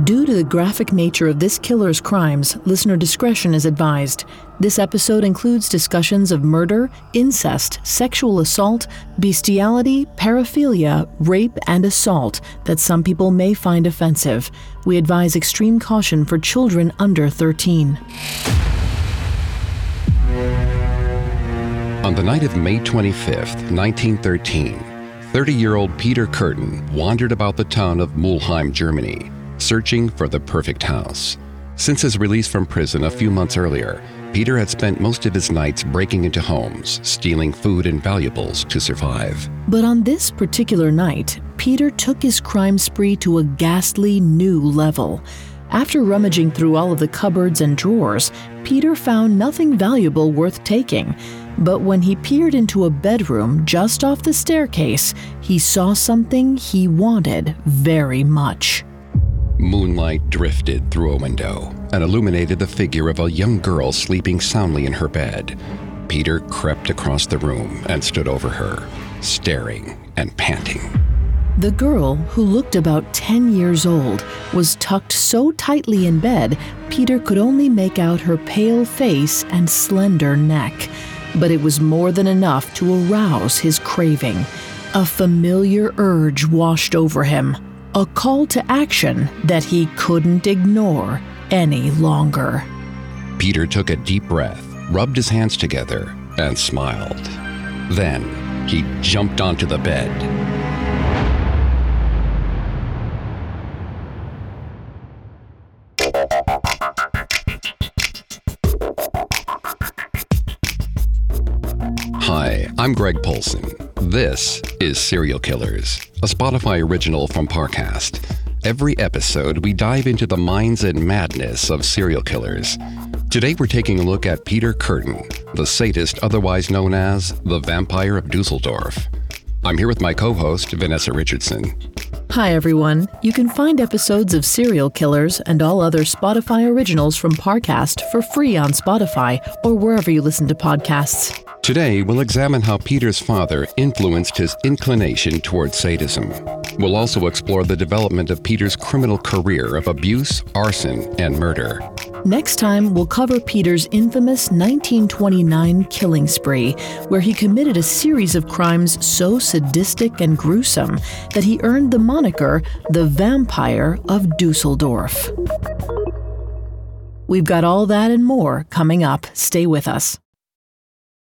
Due to the graphic nature of this killer's crimes, listener discretion is advised. This episode includes discussions of murder, incest, sexual assault, bestiality, paraphilia, rape, and assault that some people may find offensive. We advise extreme caution for children under 13. On the night of May 25th, 1913, 30 year old Peter Kürten wandered about the town of Mulheim, Germany, searching for the perfect house. Since his release from prison a few months earlier, Peter had spent most of his nights breaking into homes, stealing food and valuables to survive. But on this particular night, Peter took his crime spree to a ghastly new level. After rummaging through all of the cupboards and drawers, Peter found nothing valuable worth taking. But when he peered into a bedroom just off the staircase, he saw something he wanted very much. Moonlight drifted through a window and illuminated the figure of a young girl sleeping soundly in her bed. Peter crept across the room and stood over her, staring and panting. The girl, who looked about 10 years old, was tucked so tightly in bed, Peter could only make out her pale face and slender neck. But it was more than enough to arouse his craving. A familiar urge washed over him, a call to action that he couldn't ignore any longer. Peter took a deep breath, rubbed his hands together, and smiled. Then he jumped onto the bed. Hi, I'm Greg Polcyn. This is Serial Killers, a Spotify original from Parcast. Every episode, we dive into the minds and madness of serial killers. Today, we're taking a look at Peter Kürten, the sadist otherwise known as the Vampire of Düsseldorf. I'm here with my co host, Vanessa Richardson. Hi, everyone. You can find episodes of Serial Killers and all other Spotify originals from Parcast for free on Spotify or wherever you listen to podcasts. Today, we'll examine how Peter's father influenced his inclination toward sadism. We'll also explore the development of Peter's criminal career of abuse, arson, and murder. Next time, we'll cover Peter's infamous 1929 killing spree, where he committed a series of crimes so sadistic and gruesome that he earned the moniker the Vampire of Düsseldorf. We've got all that and more coming up. Stay with us.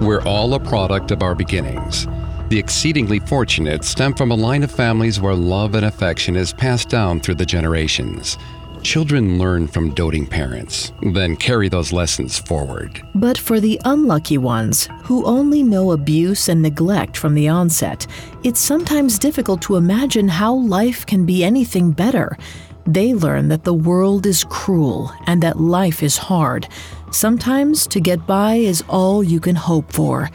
We're all a product of our beginnings. The exceedingly fortunate stem from a line of families where love and affection is passed down through the generations. Children learn from doting parents, then carry those lessons forward. But for the unlucky ones, who only know abuse and neglect from the onset, it's sometimes difficult to imagine how life can be anything better. They learn that the world is cruel and that life is hard. Sometimes to get by is all you can hope for.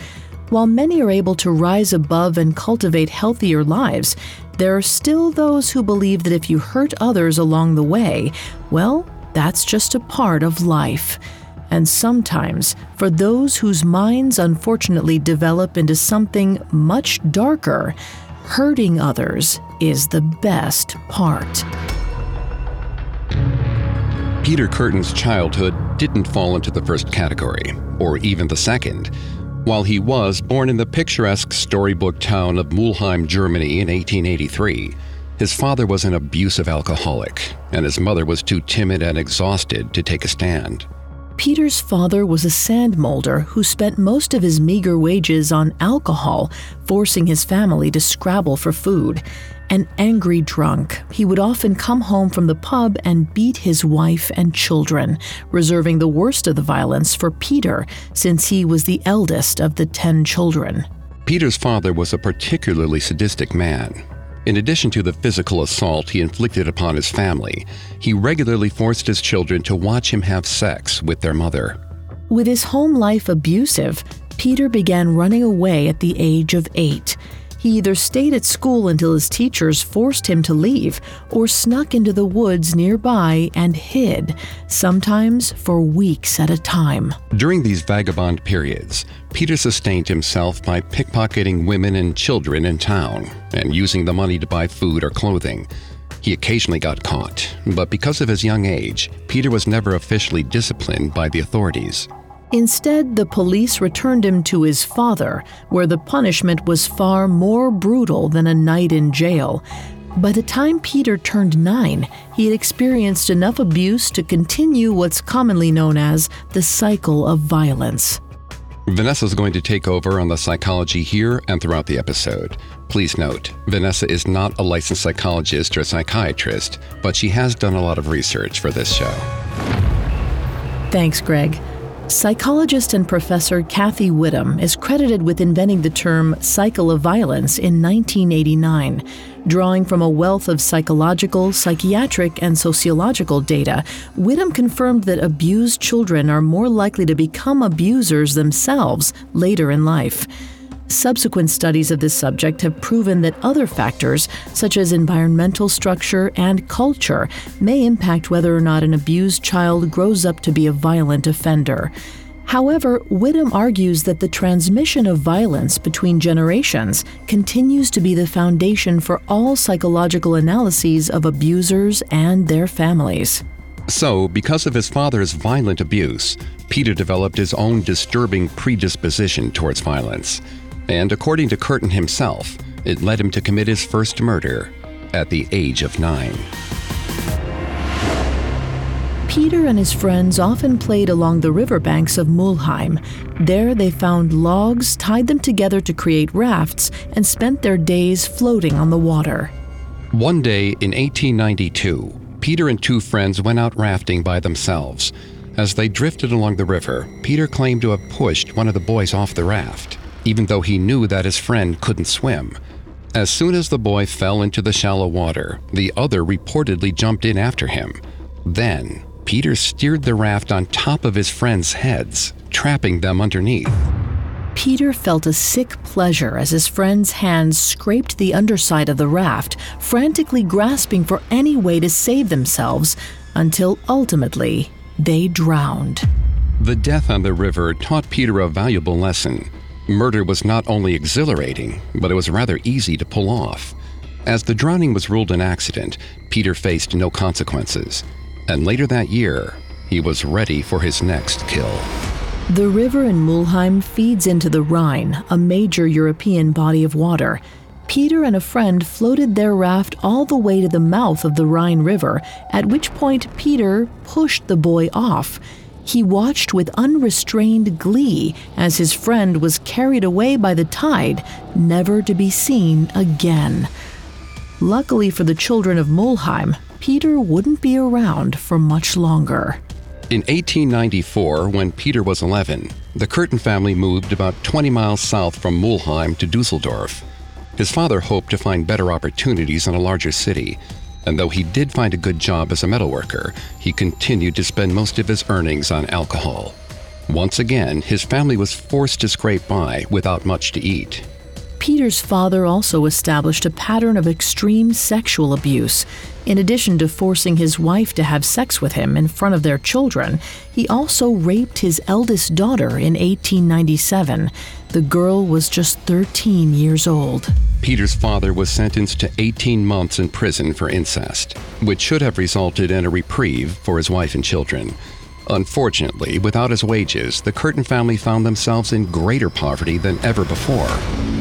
While many are able to rise above and cultivate healthier lives, there are still those who believe that if you hurt others along the way, well, that's just a part of life. And sometimes, for those whose minds unfortunately develop into something much darker, hurting others is the best part. Peter Kürten's childhood didn't fall into the first category, or even the second. While he was born in the picturesque storybook town of Mulheim, Germany in 1883, his father was an abusive alcoholic, and his mother was too timid and exhausted to take a stand. Peter's father was a sand molder who spent most of his meager wages on alcohol, forcing his family to scrabble for food. An angry drunk, he would often come home from the pub and beat his wife and children, reserving the worst of the violence for Peter, since he was the eldest of the ten children. Peter's father was a particularly sadistic man. In addition to the physical assault he inflicted upon his family, he regularly forced his children to watch him have sex with their mother. With his home life abusive, Peter began running away at the age of eight. He either stayed at school until his teachers forced him to leave or snuck into the woods nearby and hid, sometimes for weeks at a time. During these vagabond periods, Peter sustained himself by pickpocketing women and children in town and using the money to buy food or clothing. He occasionally got caught, but because of his young age, Peter was never officially disciplined by the authorities. Instead, the police returned him to his father, where the punishment was far more brutal than a night in jail. By the time Peter turned nine, he had experienced enough abuse to continue what's commonly known as the cycle of violence. Vanessa is going to take over on the psychology here and throughout the episode. Please note, Vanessa is not a licensed psychologist or psychiatrist, but she has done a lot of research for this show. Thanks, Greg. Psychologist and professor Cathy Widom is credited with inventing the term cycle of violence in 1989. Drawing from a wealth of psychological, psychiatric, and sociological data, Whittam confirmed that abused children are more likely to become abusers themselves later in life. Subsequent studies of this subject have proven that other factors, such as environmental structure and culture, may impact whether or not an abused child grows up to be a violent offender. However, Widom argues that the transmission of violence between generations continues to be the foundation for all psychological analyses of abusers and their families. So, because of his father's violent abuse, Peter developed his own disturbing predisposition towards violence and according to Kürten himself, it led him to commit his first murder at the age of nine. Peter and his friends often played along the riverbanks of Mulheim. There they found logs, tied them together to create rafts, and spent their days floating on the water. One day in 1892, Peter and two friends went out rafting by themselves. As they drifted along the river, Peter claimed to have pushed one of the boys off the raft even though he knew that his friend couldn't swim. As soon as the boy fell into the shallow water, the other reportedly jumped in after him. Then, Peter steered the raft on top of his friends' heads, trapping them underneath. Peter felt a sick pleasure as his friend's hands scraped the underside of the raft, frantically grasping for any way to save themselves, until ultimately they drowned. The death on the river taught Peter a valuable lesson. Murder was not only exhilarating, but it was rather easy to pull off. As the drowning was ruled an accident, Peter faced no consequences. And later that year, he was ready for his next kill. The river in Mulheim feeds into the Rhine, a major European body of water. Peter and a friend floated their raft all the way to the mouth of the Rhine River, at which point Peter pushed the boy off. He watched with unrestrained glee as his friend was carried away by the tide, never to be seen again. Luckily for the children of Mulheim, Peter wouldn't be around for much longer. In 1894, when Peter was 11, the Kürten family moved about 20 miles south from Mulheim to Düsseldorf. His father hoped to find better opportunities in a larger city, and though he did find a good job as a metalworker, he continued to spend most of his earnings on alcohol. Once again, his family was forced to scrape by without much to eat. Peter's father also established a pattern of extreme sexual abuse. In addition to forcing his wife to have sex with him in front of their children, he also raped his eldest daughter in 1897. The girl was just 13 years old. Peter's father was sentenced to 18 months in prison for incest, which should have resulted in a reprieve for his wife and children. Unfortunately, without his wages, the Kürten family found themselves in greater poverty than ever before.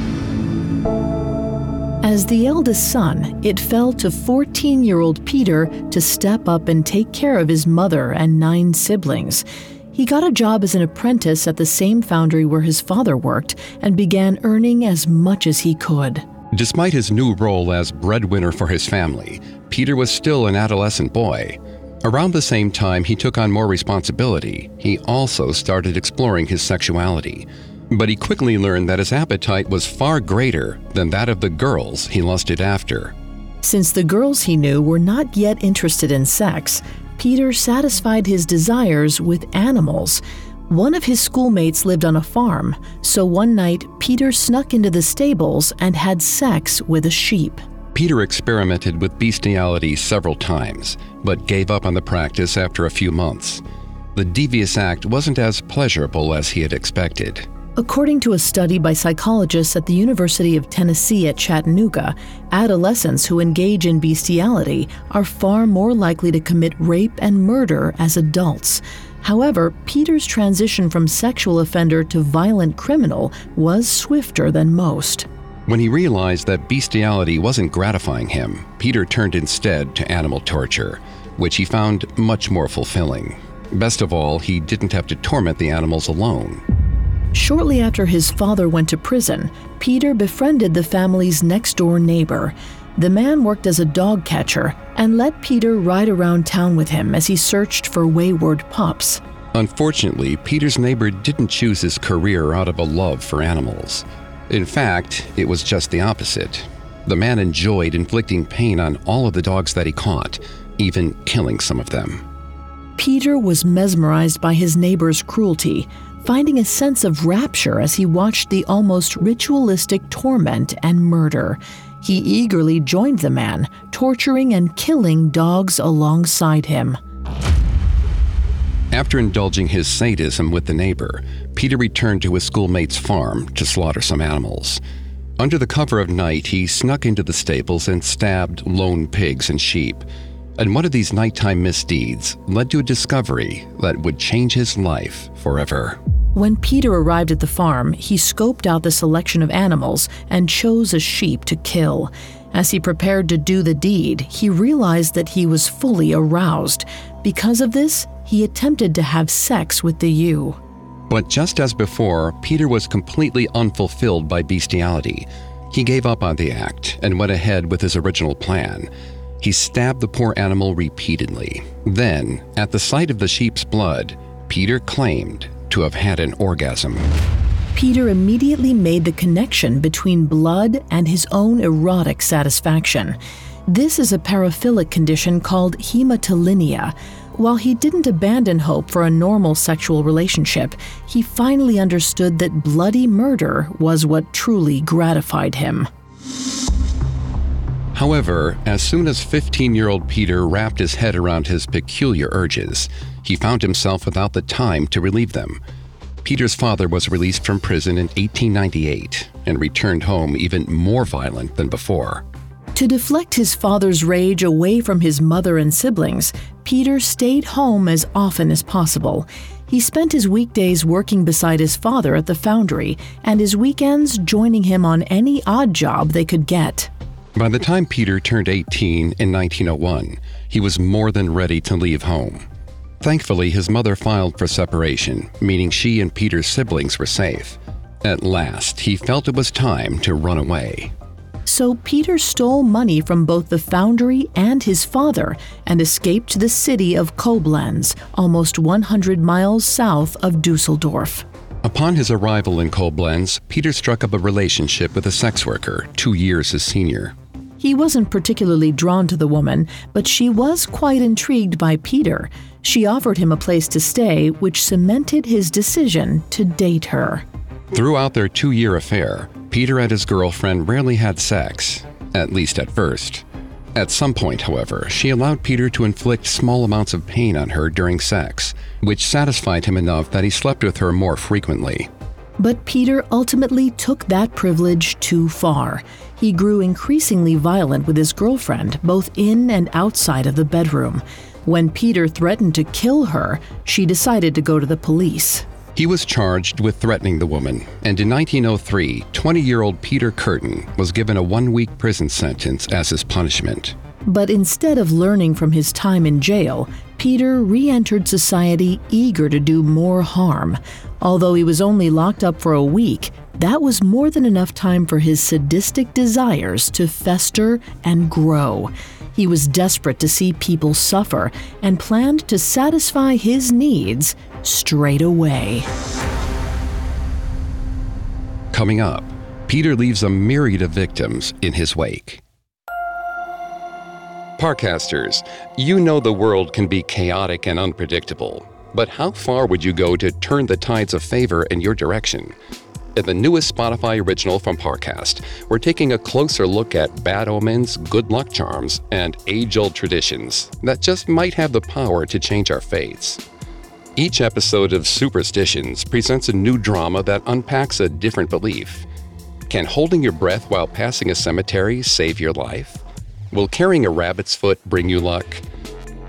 As the eldest son, it fell to 14 year old Peter to step up and take care of his mother and nine siblings. He got a job as an apprentice at the same foundry where his father worked and began earning as much as he could. Despite his new role as breadwinner for his family, Peter was still an adolescent boy. Around the same time he took on more responsibility, he also started exploring his sexuality. But he quickly learned that his appetite was far greater than that of the girls he lusted after. Since the girls he knew were not yet interested in sex, Peter satisfied his desires with animals. One of his schoolmates lived on a farm, so one night Peter snuck into the stables and had sex with a sheep. Peter experimented with bestiality several times, but gave up on the practice after a few months. The devious act wasn't as pleasurable as he had expected. According to a study by psychologists at the University of Tennessee at Chattanooga, adolescents who engage in bestiality are far more likely to commit rape and murder as adults. However, Peter's transition from sexual offender to violent criminal was swifter than most. When he realized that bestiality wasn't gratifying him, Peter turned instead to animal torture, which he found much more fulfilling. Best of all, he didn't have to torment the animals alone. Shortly after his father went to prison, Peter befriended the family's next door neighbor. The man worked as a dog catcher and let Peter ride around town with him as he searched for wayward pups. Unfortunately, Peter's neighbor didn't choose his career out of a love for animals. In fact, it was just the opposite. The man enjoyed inflicting pain on all of the dogs that he caught, even killing some of them. Peter was mesmerized by his neighbor's cruelty, finding a sense of rapture as he watched the almost ritualistic torment and murder. He eagerly joined the man, torturing and killing dogs alongside him. After indulging his sadism with the neighbor, Peter returned to his schoolmate's farm to slaughter some animals. Under the cover of night, he snuck into the stables and stabbed lone pigs and sheep. And one of these nighttime misdeeds led to a discovery that would change his life forever. When Peter arrived at the farm, he scoped out the selection of animals and chose a sheep to kill. As he prepared to do the deed, he realized that he was fully aroused. Because of this, he attempted to have sex with the ewe. But just as before, Peter was completely unfulfilled by bestiality. He gave up on the act and went ahead with his original plan. He stabbed the poor animal repeatedly. Then, at the sight of the sheep's blood, Peter claimed to have had an orgasm. Peter immediately made the connection between blood and his own erotic satisfaction. This is a paraphilic condition called hematolagnia. While he didn't abandon hope for a normal sexual relationship, he finally understood that bloody murder was what truly gratified him. However, as soon as 15 year old Peter wrapped his head around his peculiar urges, he found himself without the time to relieve them. Peter's father was released from prison in 1898 and returned home even more violent than before. To deflect his father's rage away from his mother and siblings, Peter stayed home as often as possible. He spent his weekdays working beside his father at the foundry and his weekends joining him on any odd job they could get. By the time Peter turned 18 in 1901, he was more than ready to leave home. Thankfully, his mother filed for separation, meaning she and Peter's siblings were safe. At last, he felt it was time to run away. So Peter stole money from both the foundry and his father and escaped to the city of Koblenz, almost 100 miles south of Düsseldorf. Upon his arrival in Koblenz, Peter struck up a relationship with a sex worker, two years his senior. He wasn't particularly drawn to the woman, but she was quite intrigued by Peter. She offered him a place to stay, which cemented his decision to date her. Throughout their two year affair, Peter and his girlfriend rarely had sex, at least at first. At some point, however, she allowed Peter to inflict small amounts of pain on her during sex, which satisfied him enough that he slept with her more frequently. But Peter ultimately took that privilege too far. He grew increasingly violent with his girlfriend, both in and outside of the bedroom. When Peter threatened to kill her, she decided to go to the police. He was charged with threatening the woman, and in 1903, 20 year old Peter Kürten was given a one week prison sentence as his punishment. But instead of learning from his time in jail, Peter re entered society eager to do more harm. Although he was only locked up for a week, that was more than enough time for his sadistic desires to fester and grow. He was desperate to see people suffer and planned to satisfy his needs straight away. Coming up, Peter leaves a myriad of victims in his wake. Parcasters, you know the world can be chaotic and unpredictable, but how far would you go to turn the tides of favor in your direction? In the newest Spotify original from Parcast, we're taking a closer look at bad omens, good luck charms, and age old traditions that just might have the power to change our fates. Each episode of Superstitions presents a new drama that unpacks a different belief. Can holding your breath while passing a cemetery save your life? Will carrying a rabbit's foot bring you luck?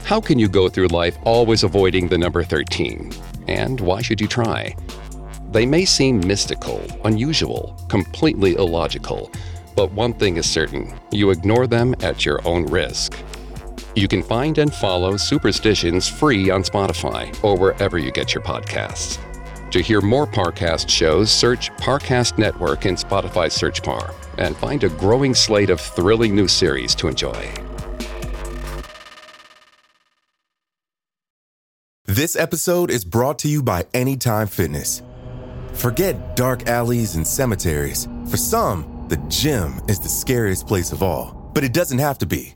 How can you go through life always avoiding the number 13? And why should you try? They may seem mystical, unusual, completely illogical, but one thing is certain you ignore them at your own risk. You can find and follow Superstitions free on Spotify or wherever you get your podcasts. To hear more Parcast shows, search Parcast Network in Spotify search bar and find a growing slate of thrilling new series to enjoy. This episode is brought to you by Anytime Fitness. Forget dark alleys and cemeteries. For some, the gym is the scariest place of all, but it doesn't have to be.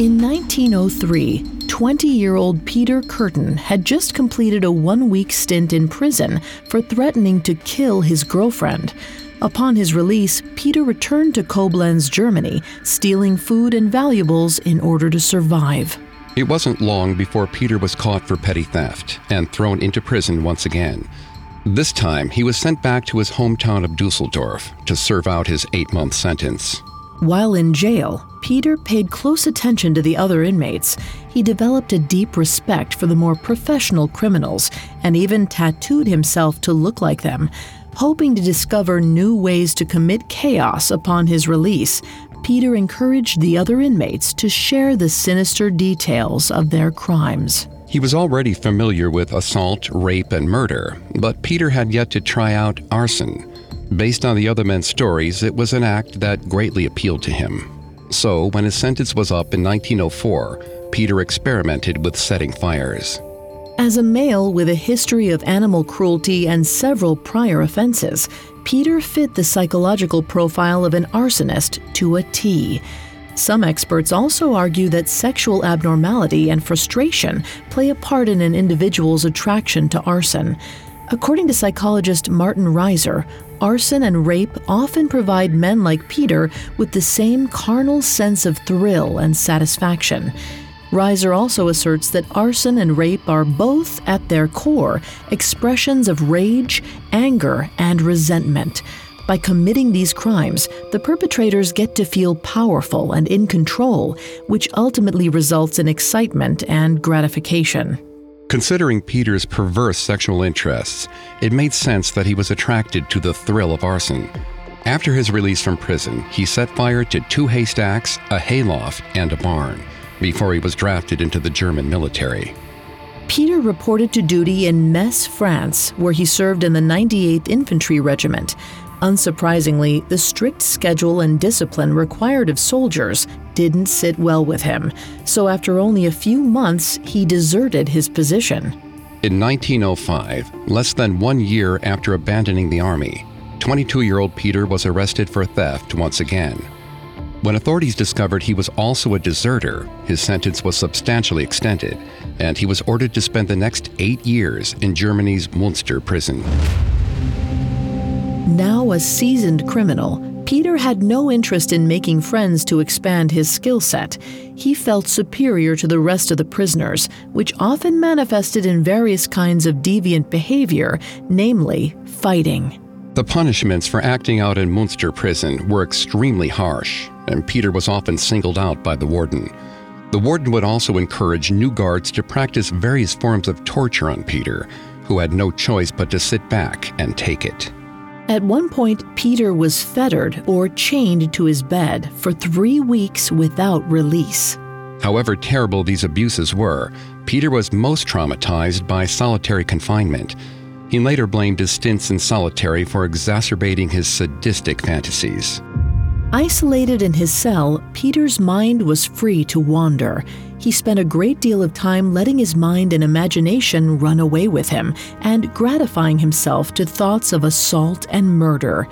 In 1903, 20 year old Peter Kürten had just completed a one week stint in prison for threatening to kill his girlfriend. Upon his release, Peter returned to Koblenz, Germany, stealing food and valuables in order to survive. It wasn't long before Peter was caught for petty theft and thrown into prison once again. This time, he was sent back to his hometown of Düsseldorf to serve out his eight month sentence. While in jail, Peter paid close attention to the other inmates. He developed a deep respect for the more professional criminals and even tattooed himself to look like them. Hoping to discover new ways to commit chaos upon his release, Peter encouraged the other inmates to share the sinister details of their crimes. He was already familiar with assault, rape, and murder, but Peter had yet to try out arson. Based on the other men's stories, it was an act that greatly appealed to him. So, when his sentence was up in 1904, Peter experimented with setting fires. As a male with a history of animal cruelty and several prior offenses, Peter fit the psychological profile of an arsonist to a T. Some experts also argue that sexual abnormality and frustration play a part in an individual's attraction to arson. According to psychologist Martin Reiser, arson and rape often provide men like Peter with the same carnal sense of thrill and satisfaction. Reiser also asserts that arson and rape are both, at their core, expressions of rage, anger, and resentment. By committing these crimes, the perpetrators get to feel powerful and in control, which ultimately results in excitement and gratification. Considering Peter's perverse sexual interests, it made sense that he was attracted to the thrill of arson. After his release from prison, he set fire to two haystacks, a hayloft, and a barn before he was drafted into the German military. Peter reported to duty in Metz, France, where he served in the 98th Infantry Regiment. Unsurprisingly, the strict schedule and discipline required of soldiers didn't sit well with him, so after only a few months, he deserted his position. In 1905, less than one year after abandoning the army, 22 year old Peter was arrested for theft once again. When authorities discovered he was also a deserter, his sentence was substantially extended, and he was ordered to spend the next eight years in Germany's Munster prison. Now a seasoned criminal, Peter had no interest in making friends to expand his skill set. He felt superior to the rest of the prisoners, which often manifested in various kinds of deviant behavior, namely fighting. The punishments for acting out in Munster prison were extremely harsh, and Peter was often singled out by the warden. The warden would also encourage new guards to practice various forms of torture on Peter, who had no choice but to sit back and take it. At one point, Peter was fettered or chained to his bed for three weeks without release. However terrible these abuses were, Peter was most traumatized by solitary confinement he later blamed his stints in solitary for exacerbating his sadistic fantasies. Isolated in his cell, Peter's mind was free to wander. He spent a great deal of time letting his mind and imagination run away with him and gratifying himself to thoughts of assault and murder.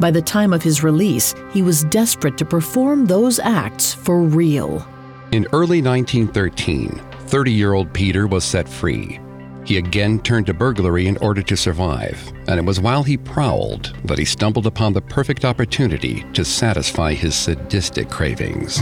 By the time of his release, he was desperate to perform those acts for real. In early 1913, 30 year old Peter was set free. He again turned to burglary in order to survive, and it was while he prowled that he stumbled upon the perfect opportunity to satisfy his sadistic cravings.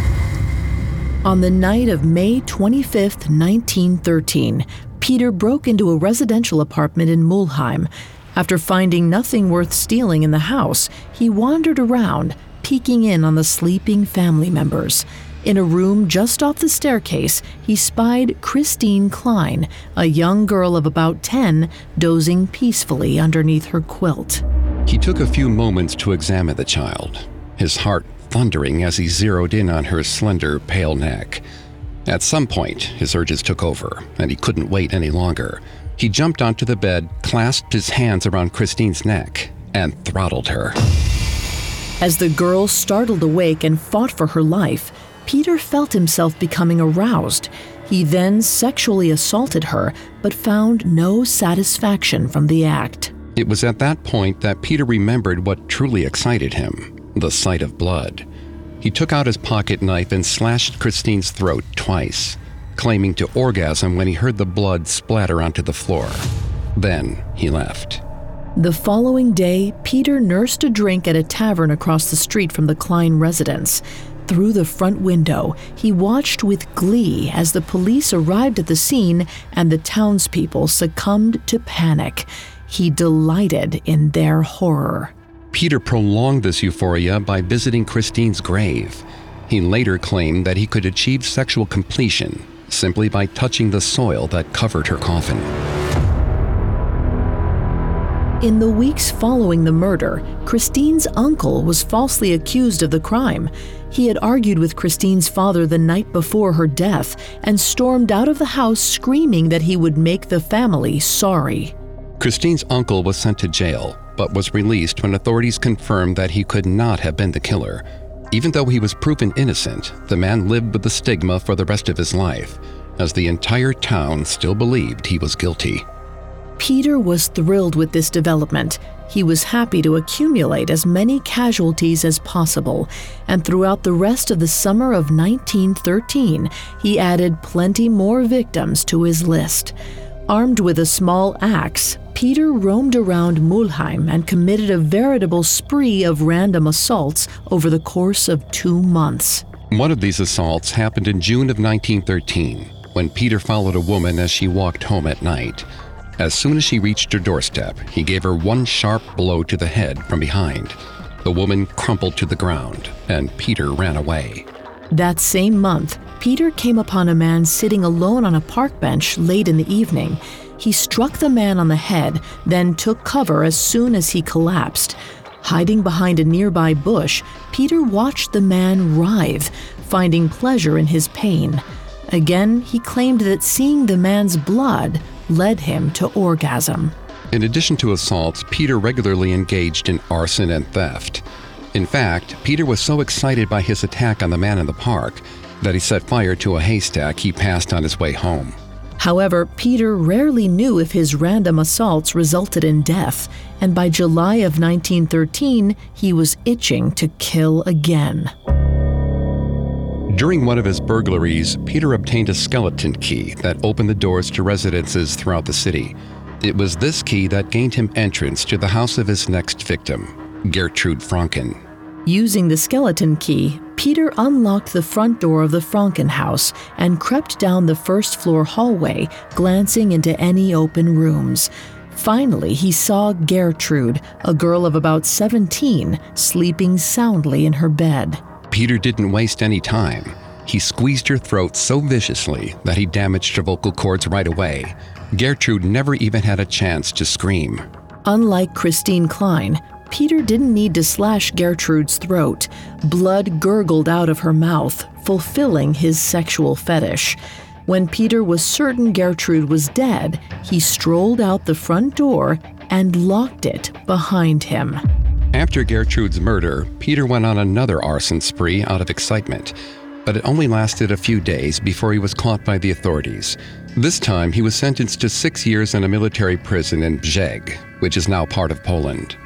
On the night of May 25, 1913, Peter broke into a residential apartment in Mulheim. After finding nothing worth stealing in the house, he wandered around, peeking in on the sleeping family members. In a room just off the staircase, he spied Christine Klein, a young girl of about 10, dozing peacefully underneath her quilt. He took a few moments to examine the child, his heart thundering as he zeroed in on her slender, pale neck. At some point, his urges took over, and he couldn't wait any longer. He jumped onto the bed, clasped his hands around Christine's neck, and throttled her. As the girl startled awake and fought for her life, Peter felt himself becoming aroused. He then sexually assaulted her, but found no satisfaction from the act. It was at that point that Peter remembered what truly excited him the sight of blood. He took out his pocket knife and slashed Christine's throat twice, claiming to orgasm when he heard the blood splatter onto the floor. Then he left. The following day, Peter nursed a drink at a tavern across the street from the Klein residence. Through the front window, he watched with glee as the police arrived at the scene and the townspeople succumbed to panic. He delighted in their horror. Peter prolonged this euphoria by visiting Christine's grave. He later claimed that he could achieve sexual completion simply by touching the soil that covered her coffin. In the weeks following the murder, Christine's uncle was falsely accused of the crime. He had argued with Christine's father the night before her death and stormed out of the house screaming that he would make the family sorry. Christine's uncle was sent to jail, but was released when authorities confirmed that he could not have been the killer. Even though he was proven innocent, the man lived with the stigma for the rest of his life, as the entire town still believed he was guilty. Peter was thrilled with this development. He was happy to accumulate as many casualties as possible, and throughout the rest of the summer of 1913, he added plenty more victims to his list. Armed with a small axe, Peter roamed around Mulheim and committed a veritable spree of random assaults over the course of two months. One of these assaults happened in June of 1913 when Peter followed a woman as she walked home at night. As soon as she reached her doorstep, he gave her one sharp blow to the head from behind. The woman crumpled to the ground, and Peter ran away. That same month, Peter came upon a man sitting alone on a park bench late in the evening. He struck the man on the head, then took cover as soon as he collapsed. Hiding behind a nearby bush, Peter watched the man writhe, finding pleasure in his pain. Again, he claimed that seeing the man's blood led him to orgasm. In addition to assaults, Peter regularly engaged in arson and theft. In fact, Peter was so excited by his attack on the man in the park that he set fire to a haystack he passed on his way home. However, Peter rarely knew if his random assaults resulted in death, and by July of 1913, he was itching to kill again. During one of his burglaries, Peter obtained a skeleton key that opened the doors to residences throughout the city. It was this key that gained him entrance to the house of his next victim, Gertrude Franken. Using the skeleton key, Peter unlocked the front door of the Franken house and crept down the first floor hallway, glancing into any open rooms. Finally, he saw Gertrude, a girl of about 17, sleeping soundly in her bed. Peter didn't waste any time. He squeezed her throat so viciously that he damaged her vocal cords right away. Gertrude never even had a chance to scream. Unlike Christine Klein, Peter didn't need to slash Gertrude's throat. Blood gurgled out of her mouth, fulfilling his sexual fetish. When Peter was certain Gertrude was dead, he strolled out the front door and locked it behind him. After Gertrude's murder, Peter went on another arson spree out of excitement, but it only lasted a few days before he was caught by the authorities. This time, he was sentenced to six years in a military prison in Brzeg, which is now part of Poland.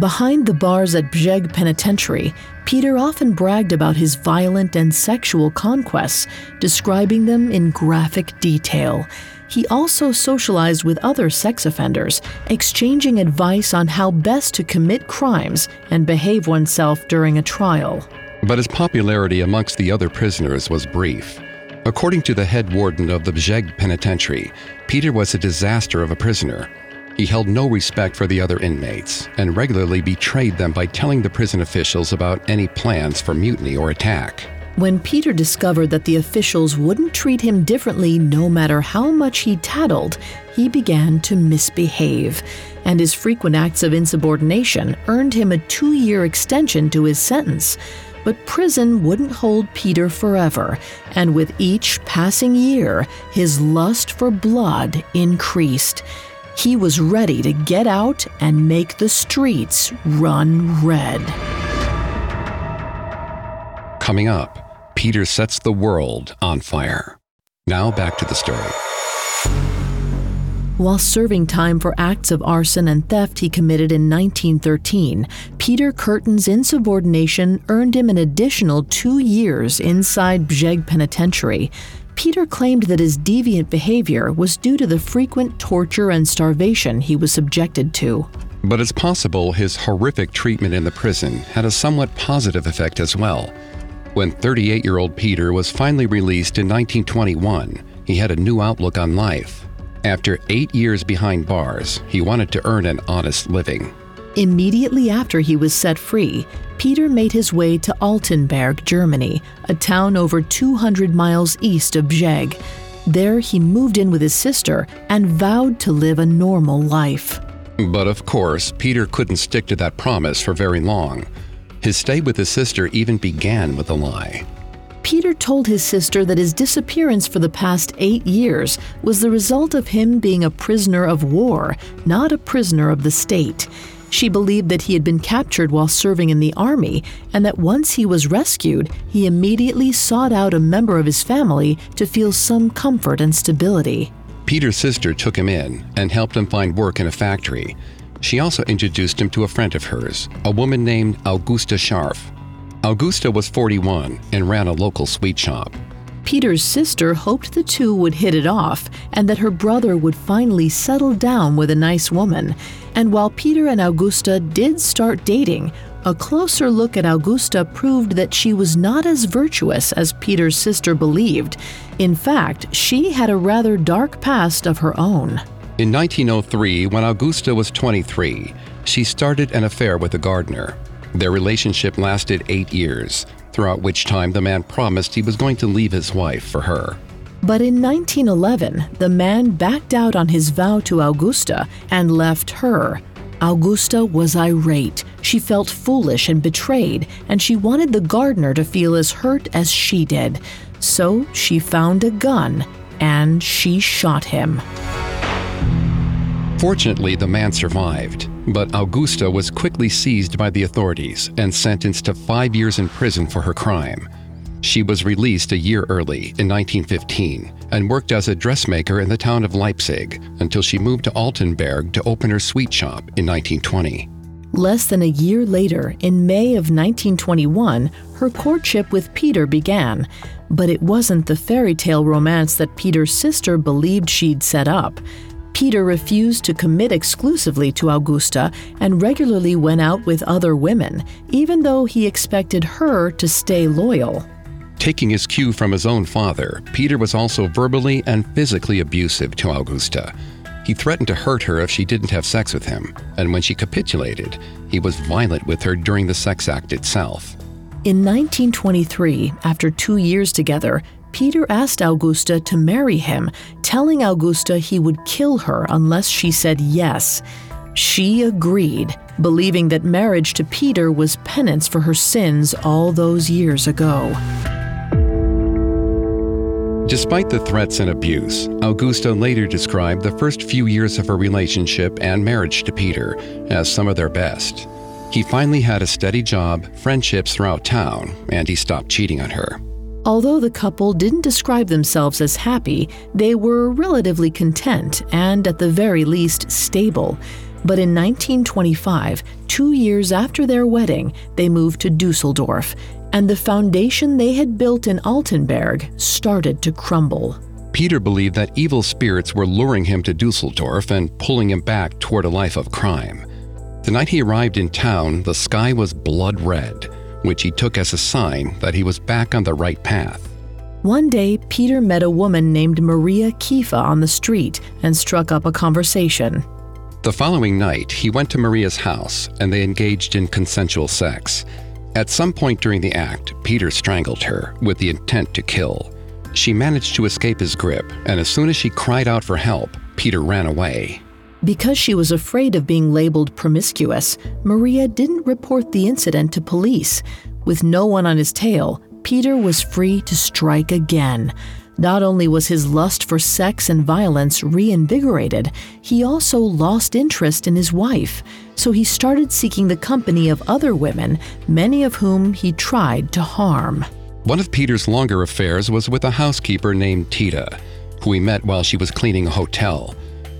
Behind the bars at Brzeg Penitentiary, Peter often bragged about his violent and sexual conquests, describing them in graphic detail. He also socialized with other sex offenders, exchanging advice on how best to commit crimes and behave oneself during a trial. But his popularity amongst the other prisoners was brief. According to the head warden of the Brzeg Penitentiary, Peter was a disaster of a prisoner. He held no respect for the other inmates and regularly betrayed them by telling the prison officials about any plans for mutiny or attack. When Peter discovered that the officials wouldn't treat him differently no matter how much he tattled, he began to misbehave. And his frequent acts of insubordination earned him a two year extension to his sentence. But prison wouldn't hold Peter forever, and with each passing year, his lust for blood increased. He was ready to get out and make the streets run red. Coming up, Peter sets the world on fire. Now back to the story. While serving time for acts of arson and theft he committed in 1913, Peter Kürten's insubordination earned him an additional two years inside Brzeg Penitentiary. Peter claimed that his deviant behavior was due to the frequent torture and starvation he was subjected to. But it's possible his horrific treatment in the prison had a somewhat positive effect as well. When 38 year old Peter was finally released in 1921, he had a new outlook on life. After eight years behind bars, he wanted to earn an honest living. Immediately after he was set free, Peter made his way to Altenburg, Germany, a town over 200 miles east of Brzeg. There, he moved in with his sister and vowed to live a normal life. But of course, Peter couldn't stick to that promise for very long. His stay with his sister even began with a lie. Peter told his sister that his disappearance for the past eight years was the result of him being a prisoner of war, not a prisoner of the state. She believed that he had been captured while serving in the army, and that once he was rescued, he immediately sought out a member of his family to feel some comfort and stability. Peter's sister took him in and helped him find work in a factory. She also introduced him to a friend of hers, a woman named Augusta Scharf. Augusta was 41 and ran a local sweet shop. Peter's sister hoped the two would hit it off and that her brother would finally settle down with a nice woman. And while Peter and Augusta did start dating, a closer look at Augusta proved that she was not as virtuous as Peter's sister believed. In fact, she had a rather dark past of her own. In 1903, when Augusta was 23, she started an affair with a gardener. Their relationship lasted eight years, throughout which time the man promised he was going to leave his wife for her. But in 1911, the man backed out on his vow to Augusta and left her. Augusta was irate. She felt foolish and betrayed, and she wanted the gardener to feel as hurt as she did. So she found a gun and she shot him. Fortunately, the man survived, but Augusta was quickly seized by the authorities and sentenced to five years in prison for her crime. She was released a year early, in 1915, and worked as a dressmaker in the town of Leipzig until she moved to Altenburg to open her sweet shop in 1920. Less than a year later, in May of 1921, her courtship with Peter began. But it wasn't the fairy tale romance that Peter's sister believed she'd set up. Peter refused to commit exclusively to Augusta and regularly went out with other women, even though he expected her to stay loyal. Taking his cue from his own father, Peter was also verbally and physically abusive to Augusta. He threatened to hurt her if she didn't have sex with him, and when she capitulated, he was violent with her during the sex act itself. In 1923, after two years together, Peter asked Augusta to marry him, telling Augusta he would kill her unless she said yes. She agreed, believing that marriage to Peter was penance for her sins all those years ago. Despite the threats and abuse, Augusta later described the first few years of her relationship and marriage to Peter as some of their best. He finally had a steady job, friendships throughout town, and he stopped cheating on her. Although the couple didn't describe themselves as happy, they were relatively content and, at the very least, stable. But in 1925, two years after their wedding, they moved to Düsseldorf, and the foundation they had built in Altenburg started to crumble. Peter believed that evil spirits were luring him to Düsseldorf and pulling him back toward a life of crime. The night he arrived in town, the sky was blood red which he took as a sign that he was back on the right path. One day, Peter met a woman named Maria Kifa on the street and struck up a conversation. The following night, he went to Maria's house and they engaged in consensual sex. At some point during the act, Peter strangled her with the intent to kill. She managed to escape his grip, and as soon as she cried out for help, Peter ran away. Because she was afraid of being labeled promiscuous, Maria didn't report the incident to police. With no one on his tail, Peter was free to strike again. Not only was his lust for sex and violence reinvigorated, he also lost interest in his wife. So he started seeking the company of other women, many of whom he tried to harm. One of Peter's longer affairs was with a housekeeper named Tita, who he met while she was cleaning a hotel.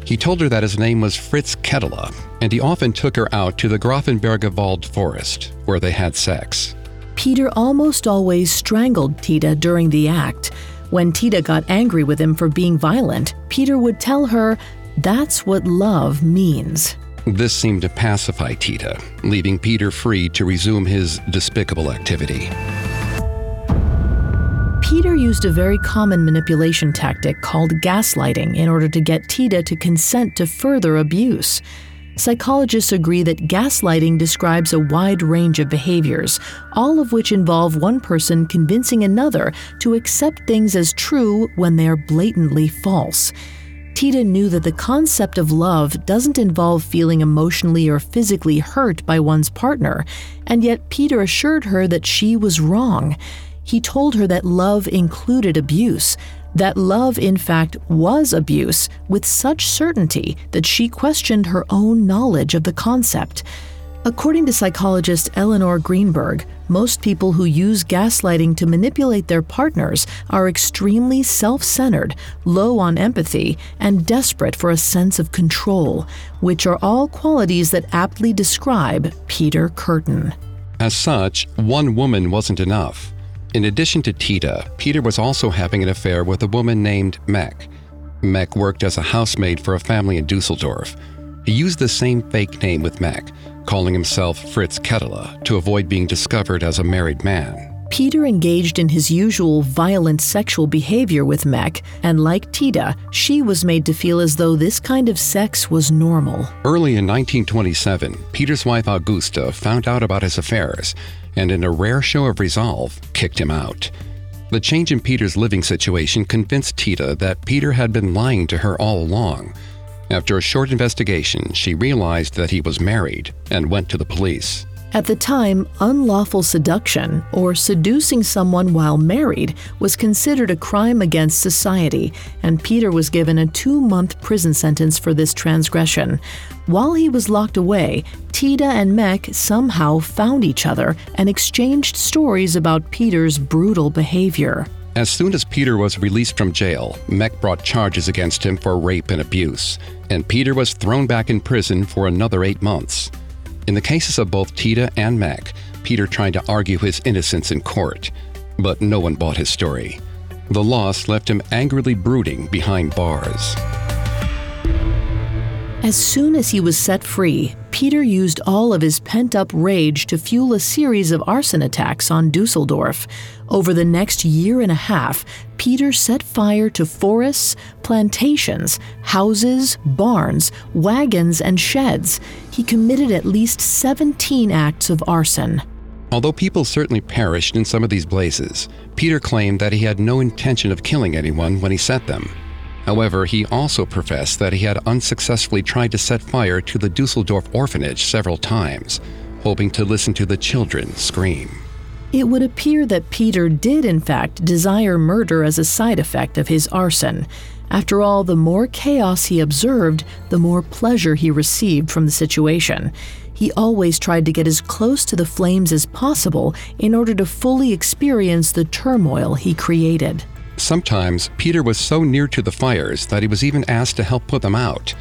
He told her that his name was Fritz Kettler, and he often took her out to the Grafenberger Wald forest, where they had sex. Peter almost always strangled Tita during the act. When Tita got angry with him for being violent, Peter would tell her, That's what love means. This seemed to pacify Tita, leaving Peter free to resume his despicable activity. Peter used a very common manipulation tactic called gaslighting in order to get Tita to consent to further abuse. Psychologists agree that gaslighting describes a wide range of behaviors, all of which involve one person convincing another to accept things as true when they are blatantly false. Tita knew that the concept of love doesn't involve feeling emotionally or physically hurt by one's partner, and yet Peter assured her that she was wrong he told her that love included abuse, that love, in fact, was abuse with such certainty that she questioned her own knowledge of the concept. According to psychologist Eleanor Greenberg, most people who use gaslighting to manipulate their partners are extremely self centered, low on empathy, and desperate for a sense of control, which are all qualities that aptly describe Peter Kürten. As such, one woman wasn't enough. In addition to Tita, Peter was also having an affair with a woman named Mek. Mek worked as a housemaid for a family in Düsseldorf. He used the same fake name with Mek, calling himself Fritz Kettler to avoid being discovered as a married man. Peter engaged in his usual violent sexual behavior with Mek, and like Tita, she was made to feel as though this kind of sex was normal. Early in 1927, Peter's wife Augusta found out about his affairs and, in a rare show of resolve, kicked him out. The change in Peter's living situation convinced Tita that Peter had been lying to her all along. After a short investigation, she realized that he was married and went to the police. At the time, unlawful seduction, or seducing someone while married, was considered a crime against society, and Peter was given a two month prison sentence for this transgression. While he was locked away, Tita and Mek somehow found each other and exchanged stories about Peter's brutal behavior. As soon as Peter was released from jail, Mek brought charges against him for rape and abuse, and Peter was thrown back in prison for another eight months. In the cases of both Tita and Mek, Peter tried to argue his innocence in court, but no one bought his story. The loss left him angrily brooding behind bars. As soon as he was set free, Peter used all of his pent up rage to fuel a series of arson attacks on Düsseldorf. Over the next year and a half, Peter set fire to forests, plantations, houses, barns, wagons, and sheds. He committed at least 17 acts of arson. Although people certainly perished in some of these blazes, Peter claimed that he had no intention of killing anyone when he set them. However, he also professed that he had unsuccessfully tried to set fire to the Düsseldorf orphanage several times, hoping to listen to the children scream. It would appear that Peter did, in fact, desire murder as a side effect of his arson. After all, the more chaos he observed, the more pleasure he received from the situation. He always tried to get as close to the flames as possible in order to fully experience the turmoil he created. Sometimes Peter was so near to the fires that he was even asked to help put them out.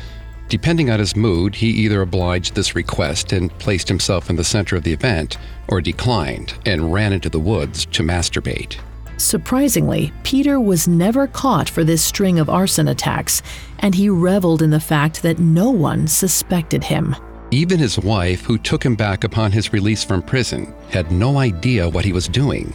Depending on his mood, he either obliged this request and placed himself in the center of the event, or declined and ran into the woods to masturbate. Surprisingly, Peter was never caught for this string of arson attacks, and he reveled in the fact that no one suspected him. Even his wife, who took him back upon his release from prison, had no idea what he was doing.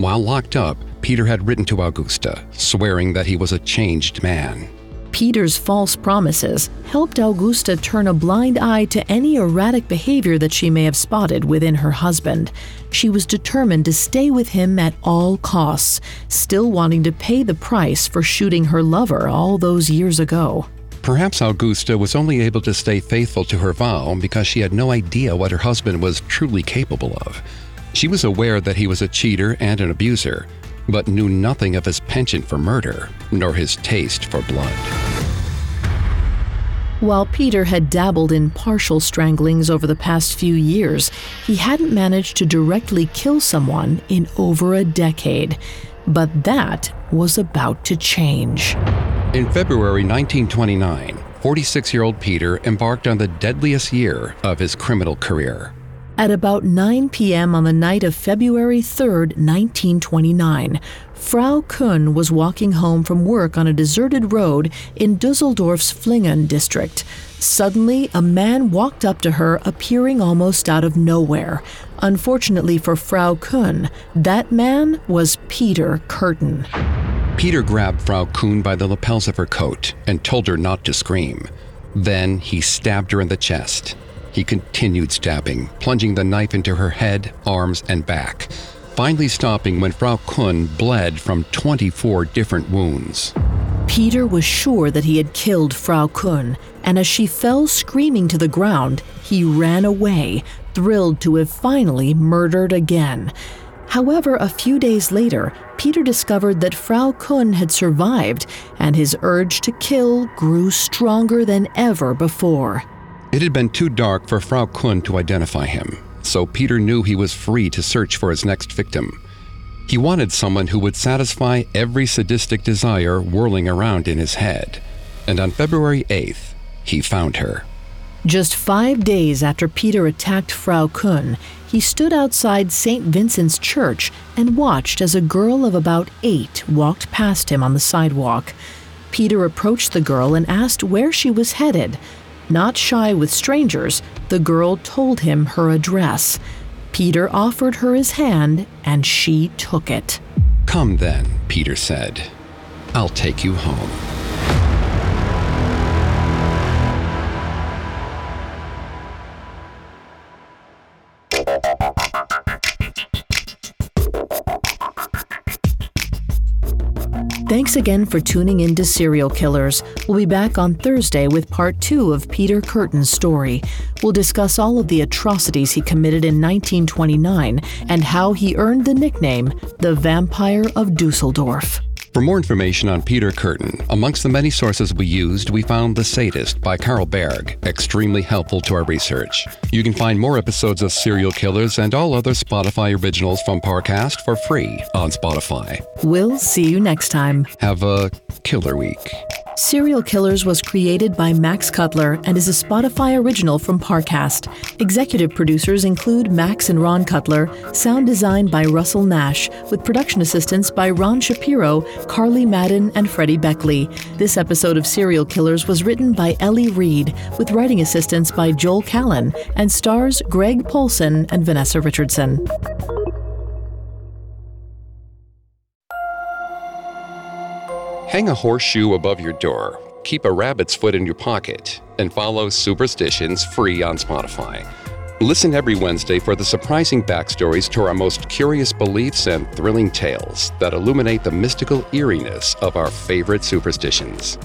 While locked up, Peter had written to Augusta, swearing that he was a changed man. Peter's false promises helped Augusta turn a blind eye to any erratic behavior that she may have spotted within her husband. She was determined to stay with him at all costs, still wanting to pay the price for shooting her lover all those years ago. Perhaps Augusta was only able to stay faithful to her vow because she had no idea what her husband was truly capable of. She was aware that he was a cheater and an abuser, but knew nothing of his penchant for murder, nor his taste for blood. While Peter had dabbled in partial stranglings over the past few years, he hadn't managed to directly kill someone in over a decade. But that was about to change. In February 1929, 46 year old Peter embarked on the deadliest year of his criminal career. At about 9 p.m. on the night of February 3, 1929, Frau Kuhn was walking home from work on a deserted road in Düsseldorf's Flingen district. Suddenly, a man walked up to her, appearing almost out of nowhere. Unfortunately for Frau Kuhn, that man was Peter Kürten. Peter grabbed Frau Kuhn by the lapels of her coat and told her not to scream. Then he stabbed her in the chest. He continued stabbing, plunging the knife into her head, arms, and back, finally stopping when Frau Kuhn bled from 24 different wounds. Peter was sure that he had killed Frau Kuhn, and as she fell screaming to the ground, he ran away, thrilled to have finally murdered again. However, a few days later, Peter discovered that Frau Kuhn had survived, and his urge to kill grew stronger than ever before. It had been too dark for Frau Kuhn to identify him, so Peter knew he was free to search for his next victim. He wanted someone who would satisfy every sadistic desire whirling around in his head. And on February 8th, he found her. Just five days after Peter attacked Frau Kuhn, he stood outside St. Vincent's Church and watched as a girl of about eight walked past him on the sidewalk. Peter approached the girl and asked where she was headed. Not shy with strangers, the girl told him her address. Peter offered her his hand, and she took it. Come then, Peter said. I'll take you home. Thanks again for tuning in to Serial Killers. We'll be back on Thursday with part two of Peter Kürten's story. We'll discuss all of the atrocities he committed in 1929 and how he earned the nickname the Vampire of Düsseldorf. For more information on Peter Kürten, amongst the many sources we used, we found The Sadist by Carl Berg, extremely helpful to our research. You can find more episodes of Serial Killers and all other Spotify originals from Parcast for free on Spotify. We'll see you next time. Have a killer week. Serial Killers was created by Max Cutler and is a Spotify original from Parcast. Executive producers include Max and Ron Cutler, sound design by Russell Nash, with production assistance by Ron Shapiro, Carly Madden, and Freddie Beckley. This episode of Serial Killers was written by Ellie Reed, with writing assistance by Joel Callan, and stars Greg Polcyn and Vanessa Richardson. Hang a horseshoe above your door, keep a rabbit's foot in your pocket, and follow Superstitions free on Spotify. Listen every Wednesday for the surprising backstories to our most curious beliefs and thrilling tales that illuminate the mystical eeriness of our favorite superstitions.